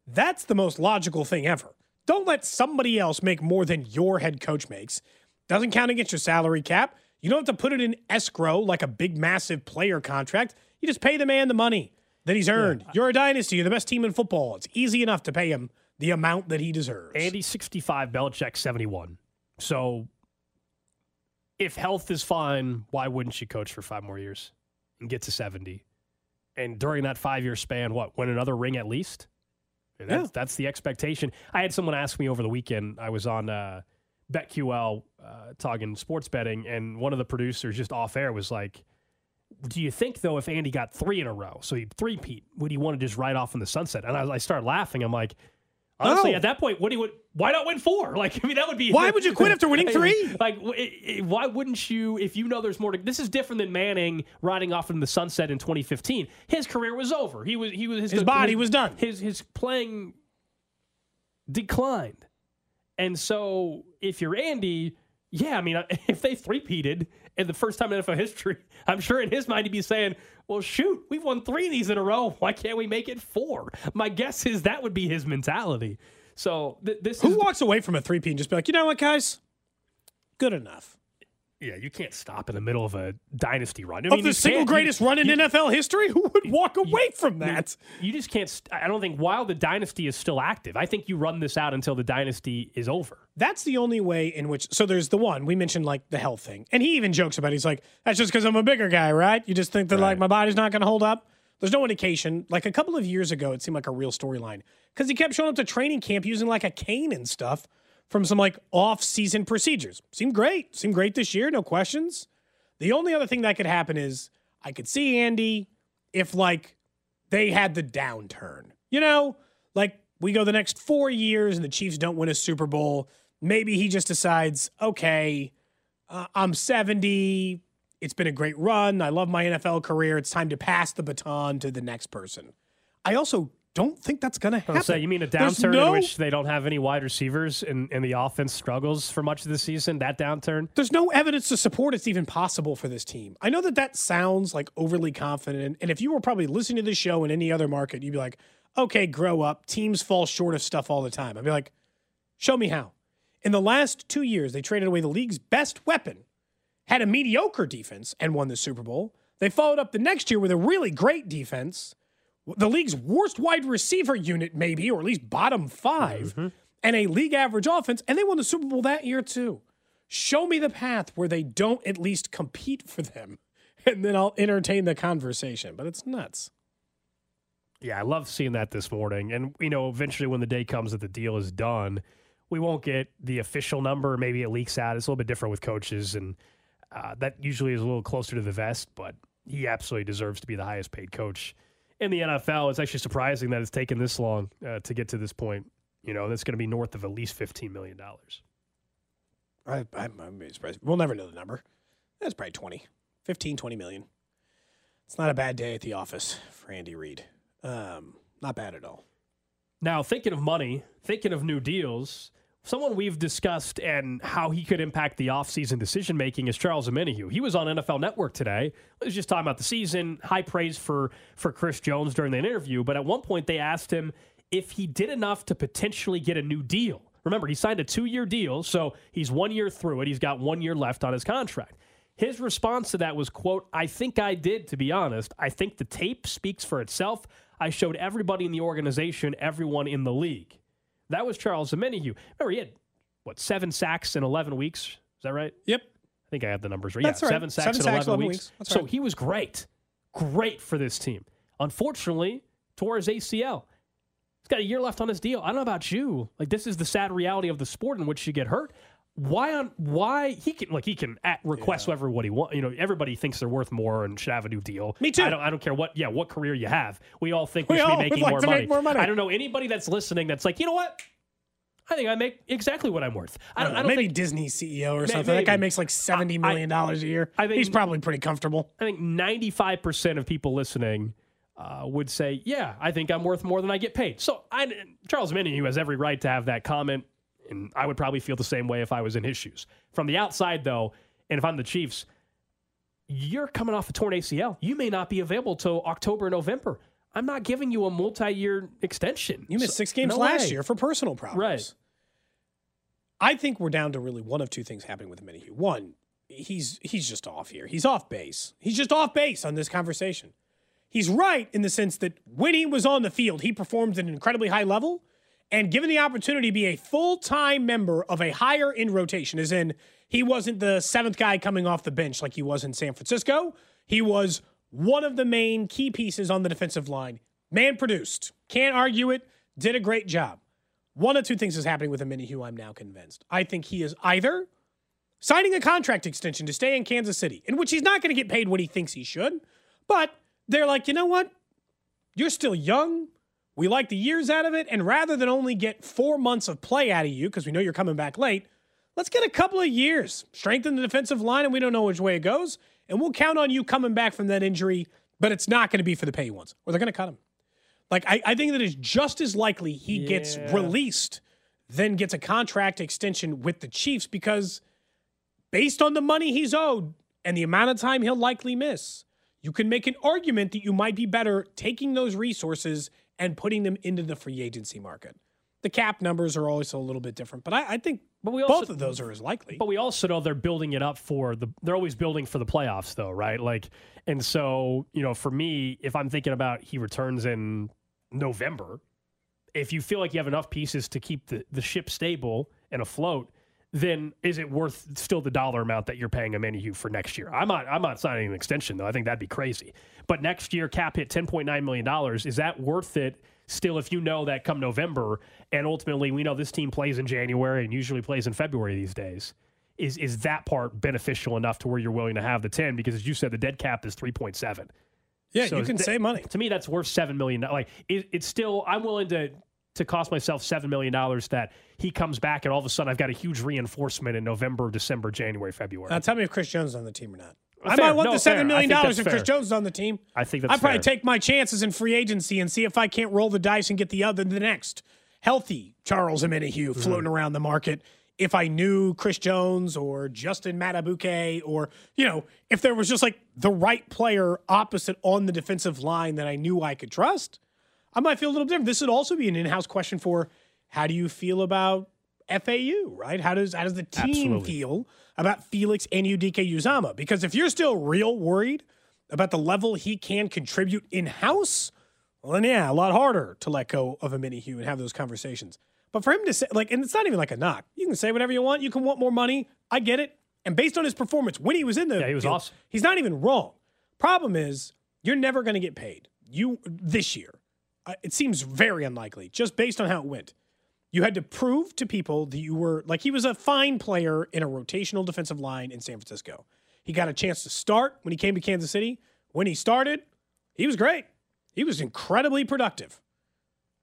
That's the most logical thing ever. Don't let somebody else make more than your head coach makes. Doesn't count against your salary cap. You don't have to put it in escrow like a big, massive player contract. You just pay the man the money that he's earned. You're a dynasty. You're the best team in football. It's easy enough to pay him the amount that he deserves. Andy 65, Belichick 71. So if health is fine, why wouldn't you coach for five more years and get to 70? And during that five year span, what, win another ring at least? That's, that's the expectation. I had someone ask me over the weekend. I was on uh, BetQL uh, talking sports betting, and one of the producers just off air was like, do you think though if Andy got three in a row, so he three Pete, would he want to just ride off in the sunset? And I, I started laughing. I'm like, honestly, No. at that point, what do you would? Why not win four? <laughs> Like, I mean, that would be. Why would you quit after winning <laughs> three? Like, w- i- i- why wouldn't you? If you know there's more to, this is different than Manning riding off in the sunset in 2015. His career was over. He was he was His body was done. His his playing declined. And so if you're Andy, yeah, I mean, <laughs> if they three-peated in the first time in NFL history, <laughs> I'm sure in his mind he'd be saying, well, shoot, we've won three of these in a row. Why can't we make it four? My guess is that would be his mentality. So th- this Who is, walks away from a three P and just be like, you know what, guys? Good enough. Yeah, you can't stop in the middle of a dynasty run. I of mean, the single can't- you- greatest run in you- NFL history? <laughs> Who would walk away from that? You just can't. St- I don't think while the dynasty is still active, I think you run this out until the dynasty is over. That's the only way in which. So there's the one we mentioned, like the health thing, and he even jokes about. it. He's like, "That's just because I'm a bigger guy, right? You just think that like my body's not going to hold up." There's no indication. Like a couple of years ago, it seemed like a real storyline because he kept showing up to training camp using like a cane and stuff from some like off-season procedures. Seemed great. Seemed great this year, no questions. The only other thing that could happen is I could see Andy if like they had the downturn. You know, like we go the next four years and the Chiefs don't win a Super Bowl. Maybe he just decides, okay, uh, I'm 70. It's been a great run. I love my NFL career. It's time to pass the baton to the next person. I also don't think that's going to happen. So you mean a downturn no- in which they don't have any wide receivers and, and the offense struggles for much of the season? That downturn? There's no evidence to support it's even possible for this team. I know that that sounds like overly confident. And if you were probably listening to this show in any other market, you'd be like, okay, grow up. Teams fall short of stuff all the time. I'd be like, show me how. In the last two years, they traded away the league's best weapon, had a mediocre defense, and won the Super Bowl. They followed up the next year with a really great defense, the league's worst wide receiver unit, maybe, or at least bottom 5 and a league average offense, and they won the Super Bowl that year too. Show me the path where they don't at least compete for them, <laughs> and then I'll entertain the conversation. But it's nuts. Yeah, I love seeing that this morning. And, you know, eventually when the day comes that the deal is done, we won't get the official number. Maybe it leaks out. It's a little bit different with coaches. And uh, that usually is a little closer to the vest, but he absolutely deserves to be the highest paid coach in the NFL. It's actually surprising that it's taken this long uh, to get to this point. You know, that's going to be north of at least $15 million. I, I'm, I'm surprised. We'll never know the number. That's probably 20, 15, 20 million. It's not a bad day at the office for Andy Reid. Um, not bad at all. Now, thinking of money, thinking of new deals, someone we've discussed and how he could impact the offseason decision making is Charles Omenihu. He was on NFL Network today. He was just talking about the season, high praise for for Chris Jones during that interview. But at one point, they asked him if he did enough to potentially get a new deal. Remember, he signed a two year deal, so he's one year through it. He's got one year left on his contract. His response to that was, quote, I think I did, to be honest. I think the tape speaks for itself. I showed everybody in the organization, everyone in the league. That was Charles Omenihu. Remember, he had, what, seven sacks in 11 weeks? Is that right? Yep. I think I have the numbers right. That's yeah, right. seven sacks Seven in sacks, 11, 11 weeks. weeks. That's so right. he was great. Great for this team. Unfortunately, tore his ACL. He's got a year left on his deal. I don't know about you. Like this is the sad reality of the sport in which you get hurt. Why on why he can like he can at, request whatever what he want. You know, everybody thinks they're worth more and should have a new deal. Me too. I don't, I don't care what yeah what career you have. We all think we, We should be making like more, money. make more money. I don't know anybody that's listening that's like you know what. I think I make exactly what I'm worth. I don't, I don't maybe think Disney CEO or something. That guy makes like seventy million dollars a year. I think- He's probably pretty comfortable. I think 95% of people listening uh, would say, yeah, I think I'm worth more than I get paid. So I, Charles Omenihu has every right to have that comment, and I would probably feel the same way if I was in his shoes. From the outside, though, and if I'm the Chiefs, you're coming off a torn ACL. You may not be available till October, November. I'm not giving you a multi-year extension. You missed So- six games no last way. year for personal problems. Right. I think we're down to really one of two things happening with Omenihu. One, he's he's just off here. He's off base. He's just off base on this conversation. He's right in the sense that when he was on the field, he performed at an incredibly high level. And given the opportunity to be a full time member of a higher in rotation, as in he wasn't the seventh guy coming off the bench like he was in San Francisco, he was one of the main key pieces on the defensive line. Man produced. Can't argue it. Did a great job. One of two things is happening with Omenihu, I'm now convinced. I think he is either signing a contract extension to stay in Kansas City, in which he's not going to get paid what he thinks he should, but they're like, you know what? You're still young. We like the years out of it. And rather than only get four months of play out of you, because we know you're coming back late, let's get a couple of years. Strengthen the defensive line, and we don't know which way it goes. And we'll count on you coming back from that injury, but it's not going to be for the pay ones, or they're going to cut him. Like, I, I think that it's just as likely he gets released than gets a contract extension with the Chiefs because based on the money he's owed and the amount of time he'll likely miss, you can make an argument that you might be better taking those resources and putting them into the free agency market. The cap numbers are always a little bit different, but I, I think But we both of those are as likely. But we also know they're building it up for the. They're always building for the playoffs, though, right? Like, and so you know, for me, if I'm thinking about he returns in November, if you feel like you have enough pieces to keep the the ship stable and afloat, then is it worth still the dollar amount that you're paying Omenihu for next year? I'm not I'm not signing an extension though. I think that'd be crazy. But next year cap hit 10.9 million dollars. Is that worth it? Still, if you know that come November, and ultimately we know this team plays in January and usually plays in February these days, is is that part beneficial enough to where you're willing to have the 10? Because as you said, the dead cap is 3.7. Yeah, So you can that- save money. To me, that's worth seven million. Like it, it's still, I'm willing to to cost myself seven million dollars that he comes back and all of a sudden I've got a huge reinforcement in November, December, January, February. Now tell me if Chris Jones is on the team or not. I might want No, the seven fair. million I dollars if Chris. Jones is on the team. I think that's I'd probably fair. take my chances in free agency and see if I can't roll the dice and get the other the next healthy Charles Omenihu Mm-hmm. floating around the market. If I knew Chris Jones or Justin Madubuike or you know if there was just like the right player opposite on the defensive line that I knew I could trust, I might feel a little different. This would also be an in-house question for how do you feel about FAU, right? How does how does the team Absolutely. feel about Felix Anudike-Uzomah? Because if you're still real worried about the level he can contribute in-house, well then yeah, a lot harder to let go of Omenihu and have those conversations. But for him to say like, and it's not even like a knock. You can say whatever you want. You can want more money. I get it. And based on his performance when he was in the, Yeah, he was field, awesome. He's not even wrong. Problem is, you're never going to get paid. You this year, it seems very unlikely just based on how it went. You had to prove to people that you were like he was a fine player in a rotational defensive line in San Francisco. He got a chance to start when he came to Kansas City. When he started, he was great. He was incredibly productive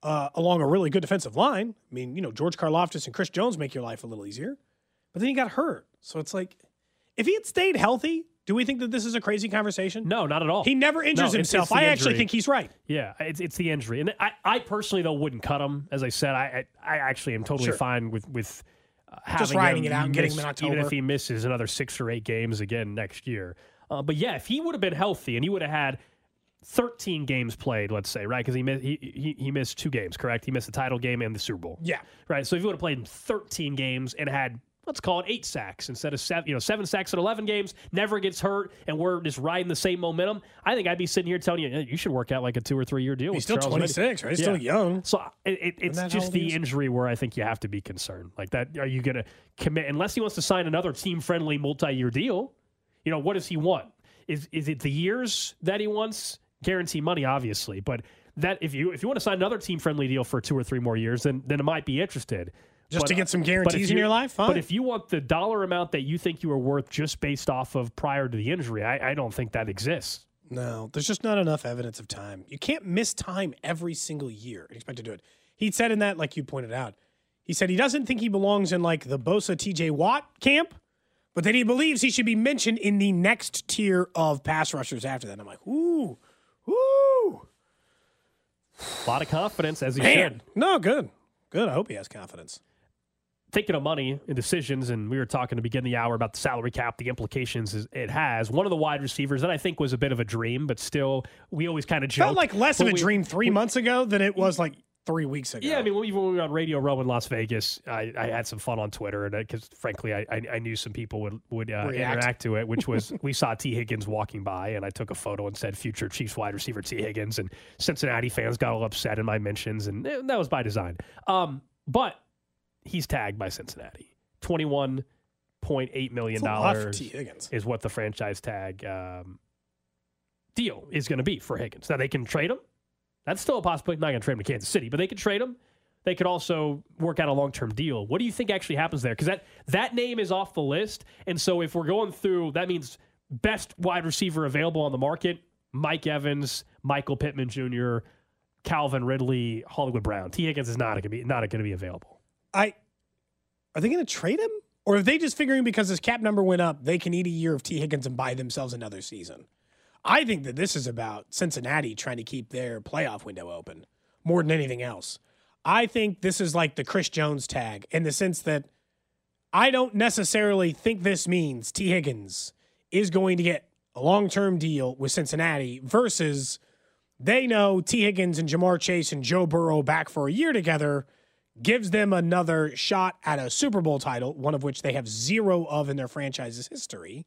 uh, along a really good defensive line. I mean, you know, George Karlaftis and Chris Jones make your life a little easier. But then he got hurt. So it's like, if he had stayed healthy, do we think that this is a crazy conversation? No, not at all. He never injures No, himself. it's the I actually think he's right. Yeah, it's it's the injury, and I, I personally though wouldn't cut him. As I said, I I, I actually am totally Sure. fine with with uh, Just riding it out and getting him in even if he misses another six or eight games again next year. Uh, but yeah, if he would have been healthy and he would have had 13 games played, let's say, right? Because he, he he he missed two games, correct? He missed the title game and the Super Bowl. Yeah. Right. So if he would have played in 13 games and had let's call it eight sacks instead of seven, you know, seven sacks in 11 games, never gets hurt, and we're just riding the same momentum. I think I'd be sitting here telling you, "Hey, you should work out like a two or three year deal. He's still Charles 26, right? He's still young. So uh, it, it, it's just the injury where I think you have to be concerned. Like that, are you going to commit unless he wants to sign another team friendly multi year deal? You know, what does he want? Is is it the years that he wants? Guarantee money, obviously, but that if you if you want to sign another team friendly deal for two or three more years, then then it might be interested. Just But- to get some guarantees if in your life, But if you want the dollar amount that you think you are worth just based off of prior to the injury, I, I don't think that exists. No, there's just not enough evidence of time. You can't miss time every single year and expect to do it. He said in that, like you pointed out, he said he doesn't think he belongs in like the Bosa TJ Watt camp, but that he believes he should be mentioned in the next tier of pass rushers after that. I'm like, ooh, ooh, A lot of confidence, as he man. should. No, good, good. I hope he has confidence. Thinking of money and decisions, and we were talking to begin the hour about the salary cap, the implications it has. One of the wide receivers that I think was a bit of a dream, but still, we always kind of joke. Felt like less of a we- dream three months ago than it was like three weeks ago. Yeah, I mean, even when we were on Radio Row in Las Vegas, I, I had some fun on Twitter, and because frankly, I, I, knew some people would would uh, interact to it. Which was <laughs> we saw Tee Higgins walking by, and I took a photo and said "future Chiefs wide receiver Tee Higgins," and Cincinnati fans got all upset in my mentions, and that was by design. Um, but he's tagged by Cincinnati, twenty one point eight million That's a lot for dollars is what the franchise tag um, deal is going to be for Higgins. Now they can trade him. That's still a possibility. Not going to trade him to Kansas City, but they could trade him. They could also work out a long term deal. What do you think actually happens there? Because that that name is off the list, and so if we're going through, that means best wide receiver available on the market: Mike Evans, Michael Pittman Jr., Calvin Ridley, Hollywood Brown. Tee Higgins is not going to be not going to be available. I are they going to trade him, or are they just figuring because his cap number went up, they can eat a year of Tee Higgins and buy themselves another season? I think that this is about Cincinnati trying to keep their playoff window open more than anything else. I think this is like the Chris Jones tag in the sense that I don't necessarily think this means Tee Higgins is going to get a long term deal with Cincinnati versus they know Tee Higgins and Ja'Marr Chase and Joe Burrow back for a year together gives them another shot at a Super Bowl title, one of which they have zero of in their franchise's history.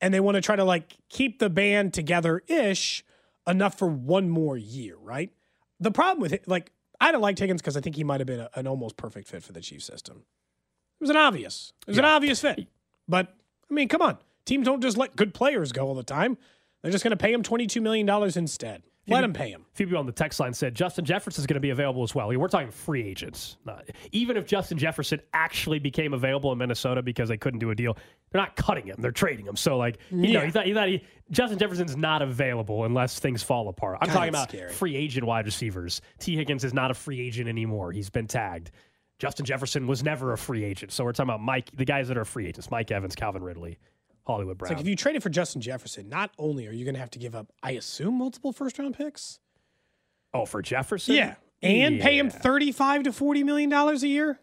And they want to try to like keep the band together ish enough for one more year, right? The problem with it, like, I don't like Higgins because I think he might have been a- an almost perfect fit for the Chiefs system. It was an obvious. It was an obvious fit. But I mean, come on. Teams don't just let good players go all the time. They're just going to pay him $22 million instead. Let him pay him. A few people on the text line said Justin Jefferson is going to be available as well. We're talking free agents. Not, even if Justin Jefferson actually became available in Minnesota because they couldn't do a deal, they're not cutting him. They're trading him. So, like, you know, you thought, you thought he, Justin Jefferson's not available unless things fall apart. I'm God, talking about scary. free agent wide receivers. Tee Higgins is not a free agent anymore. He's been tagged. Justin Jefferson was never a free agent. So we're talking about Mike, the guys that are free agents: Mike Evans, Calvin Ridley, Hollywood It's like if you traded for Justin Jefferson, not only are you going to have to give up, I assume, multiple first round picks. oh, for Jefferson, Yeah. And pay him Yeah. 35 to 40 million dollars a year.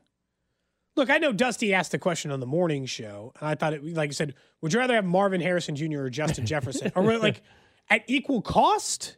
Look, I know Dusty asked the question on the morning show, and I thought it like I said, would you rather have Marvin Harrison Jr. or Justin <laughs> Jefferson? or like at equal cost?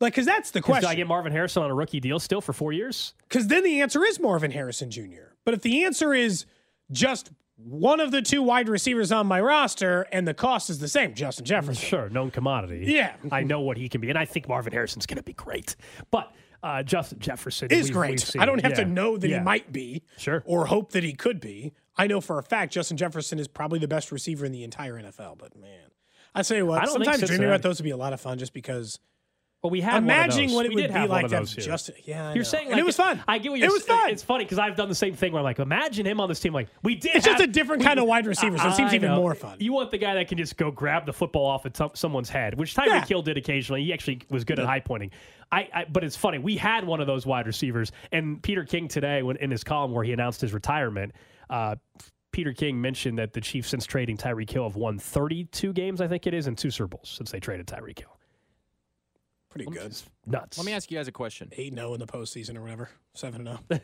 Like, because that's the 'Cause Do I get Marvin Harrison on a rookie deal still for four years? Because then the answer is Marvin Harrison Jr. But if the answer is just one of the two wide receivers on my roster and the cost is the same, Justin Jefferson. Sure, known commodity. Yeah. I know what he can be, and I think Marvin Harrison's going to be great. But uh, Justin Jefferson is we've- great. we've seen- I don't have to know that yeah. he might be, Sure. or hope that he could be. I know for a fact Justin Jefferson is probably the best receiver in the entire NFL. But man, I you what, I don't think sometimes dreaming about those would be a lot of fun, just because. Well, we had imagining what it We would did be have like to have here. Justin. Yeah, I You're know. saying like, it was fun. I get what you're It was saying. fun. It's funny because I've done the same thing where I'm like, imagine him on this team. Like we did. It's just a different we- kind of wide receiver, so it seems even more fun. You want the guy that can just go grab the football off of some- someone's head, which Tyreek Yeah. Hill did occasionally. He actually was good at high pointing. I, I, but it's funny. We had one of those wide receivers, and Peter King today, when in his column where he announced his retirement, uh, Peter King mentioned that the Chiefs, since trading Tyreek Hill, have won 32 games, I think it is, and two Super Bowls since they traded Tyreek Hill. Pretty good. Nuts. Let me ask you guys a question. Eight zero in the postseason or whatever. Seven oh. zero.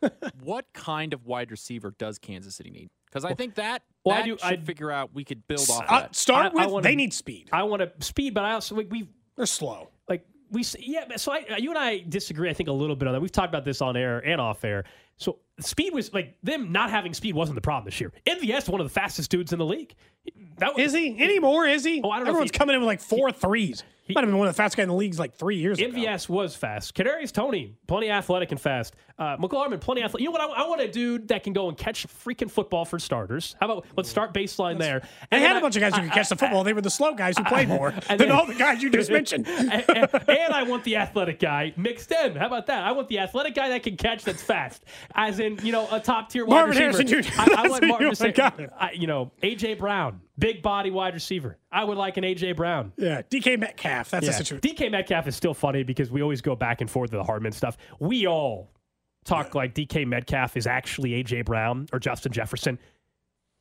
<laughs> what kind of wide receiver does Kansas City need? Because I think that, well, I that do- should I- figure out we could build off Uh, that. start I- I with wanna- they need speed. I want to speed, but I also like we They're slow. like we s- yeah. So I, you and I disagree. I think a little bit on that. We've talked about this on air and off air. So speed was like them not having speed wasn't the problem this year. MVS one of the fastest dudes in the league. That was, Is he anymore? Is he? Oh, I don't know Everyone's he- coming in with like four threes. He might have been one of the fastest guys in the leagues like three years ago. MVS was fast. Kadarius Toney, plenty athletic and fast. Uh, McLaurin, plenty athletic. You know what? I, I want a dude that can go and catch freaking football for starters. How about let's start baseline there. They And had then a bunch of guys who I- could catch the football. They were the slow guys who played more than then- all the guys you just <laughs> mentioned. and, and- and I want the athletic guy mixed in. How about that? I want the athletic guy that can catch that's fast, as in you know a top tier wide Marvin receiver. Harrison I, I want <laughs> Marvin you to say. I, you know AJ Brown, big body wide receiver. I would like an AJ Brown. Yeah, DK Metcalf. That's Yeah. a situation. DK Metcalf is still funny because we always go back and forth with the Hardman stuff. We all talk like DK Metcalf is actually AJ Brown or Justin Jefferson.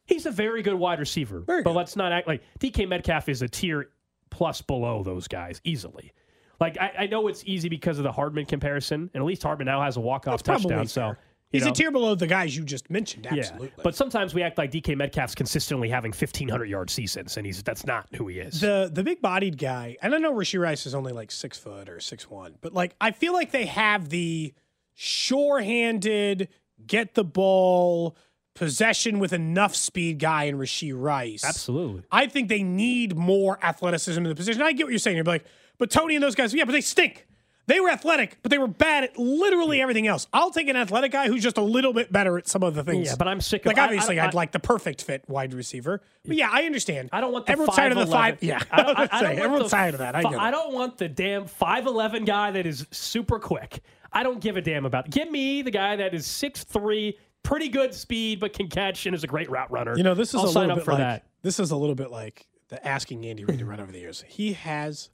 He's a very good wide receiver, but let's not act like DK Metcalf is a tier plus below those guys easily. Like I, I know it's easy because of the Hardman comparison, and at least Hardman now has a walk off touchdown. So fair. He's know, a tier below the guys you just mentioned. yeah. But sometimes we act like DK Metcalf's consistently having fifteen hundred yard seasons, and he's that's not who he is. the the big bodied guy, and I know Rashee Rice is only like six foot or six one, but like I feel like they have the sure handed, get the ball, possession with enough speed guy in Rashee Rice. Absolutely. I think they need more athleticism in the position. I get what you're saying. You're like, but Toney and those guys, yeah, but they stink. They were athletic, but they were bad at literally everything else. I'll take an athletic guy who's just a little bit better at some of the things. Yeah, but I'm sick of- like obviously I- would like the perfect fit wide receiver. But yeah, I understand. I don't want the everyone's tired of the five. Yeah, I don't, I, <laughs> I don't everyone's tired of that. I I don't want the damn five eleven guy that is super quick. I don't give a damn about. Give me the guy that is six three, pretty good speed, but can catch and is a great route runner. You know, this is I'll a sign little up bit for like that. this is a little bit like the asking Andy Reid to run over the years. He has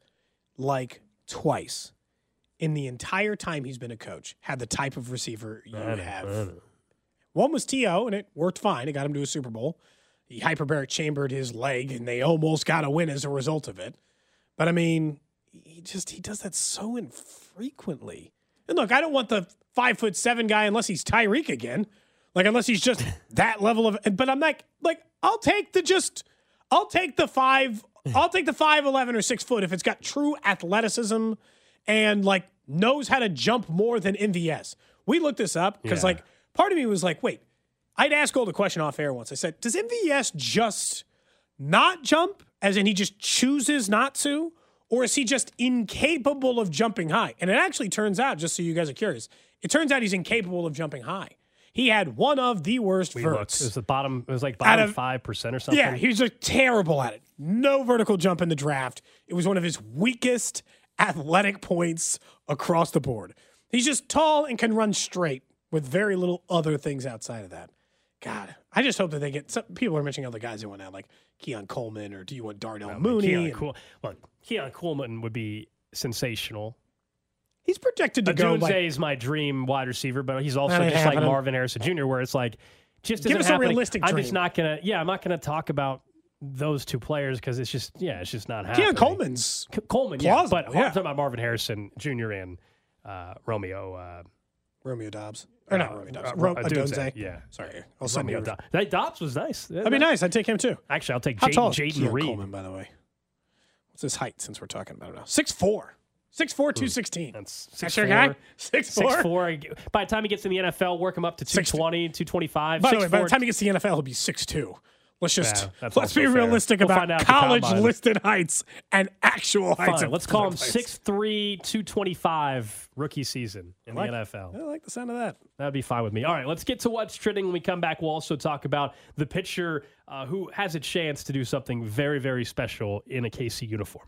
like twice in the entire time he's been a coach had the type of receiver you I know, have. know. One was T.O., and it worked fine. It got him to a Super Bowl. He hyperbaric chambered his leg, and they almost got a win as a result of it. But I mean, he just he does that so infrequently. And look, I don't want the five foot seven guy unless he's Tyreek again. Like unless he's just <laughs> that level of. But I'm like, like I'll take the just, I'll take the five, I'll take the five eleven or six foot if it's got true athleticism and like knows how to jump more than MVS. We looked this up because Yeah. like part of me was like, wait, I'd ask Gold a question off air once. I said, does MVS just not jump, as in he just chooses not to, or is he just incapable of jumping high? And it actually turns out, just so you guys are curious, it turns out he's incapable of jumping high. He had one of the worst We looked. It was the bottom. It was like bottom five percent or something. Yeah, he was just terrible at it. No vertical jump in the draft. It was one of his weakest athletic points across the board. He's just tall and can run straight with very little other things outside of that. God, I just hope that they get. Some people are mentioning other guys they want out, like Keon Coleman, or do you want Darnell Mooney? Keon, And cool. Well, Keon Coleman would be sensational. He's projected to go Odunze like is my dream wide receiver, but he's also just like. Marvin Harrison Jr., where it's like just Give us a realistic I'm just not gonna. Yeah, I'm not gonna talk about those two players because it's just yeah, it's just not happening. Yeah, Coleman's C- Coleman, yeah, plausible, but I'm talking about Marvin Harrison Jr. and uh, Romeo. Uh, Romeo Doubs. Or not Romeo Doubs. uh, Ro- Odunze. Yeah, Sorry. I'll send Romeo. Dobbs. That Dobbs was nice. That'd be nice. I'd take him too. Actually, I'll take How Jaden, tall Jaden Keon Reed. Coleman, by the way? What's his height since we're talking about it now? 6'4". 6'4", 216. That's That's your guy? 6'4"? 6'4". <laughs> By the time he gets in the NFL, work him up to 220, 225. By the way, by the time he gets to the NFL, he'll be 6'2". Let's just Yeah, let's be fair. realistic We'll about find out at the college listed heights and actual heights. Fine, of let's call him players. 6'3", 225 rookie season in like- the NFL. I like the sound of that. That'd be fine with me. All right, let's get to what's trending. When we come back, we'll also talk about the pitcher uh, who has a chance to do something very, very special in a KC uniform.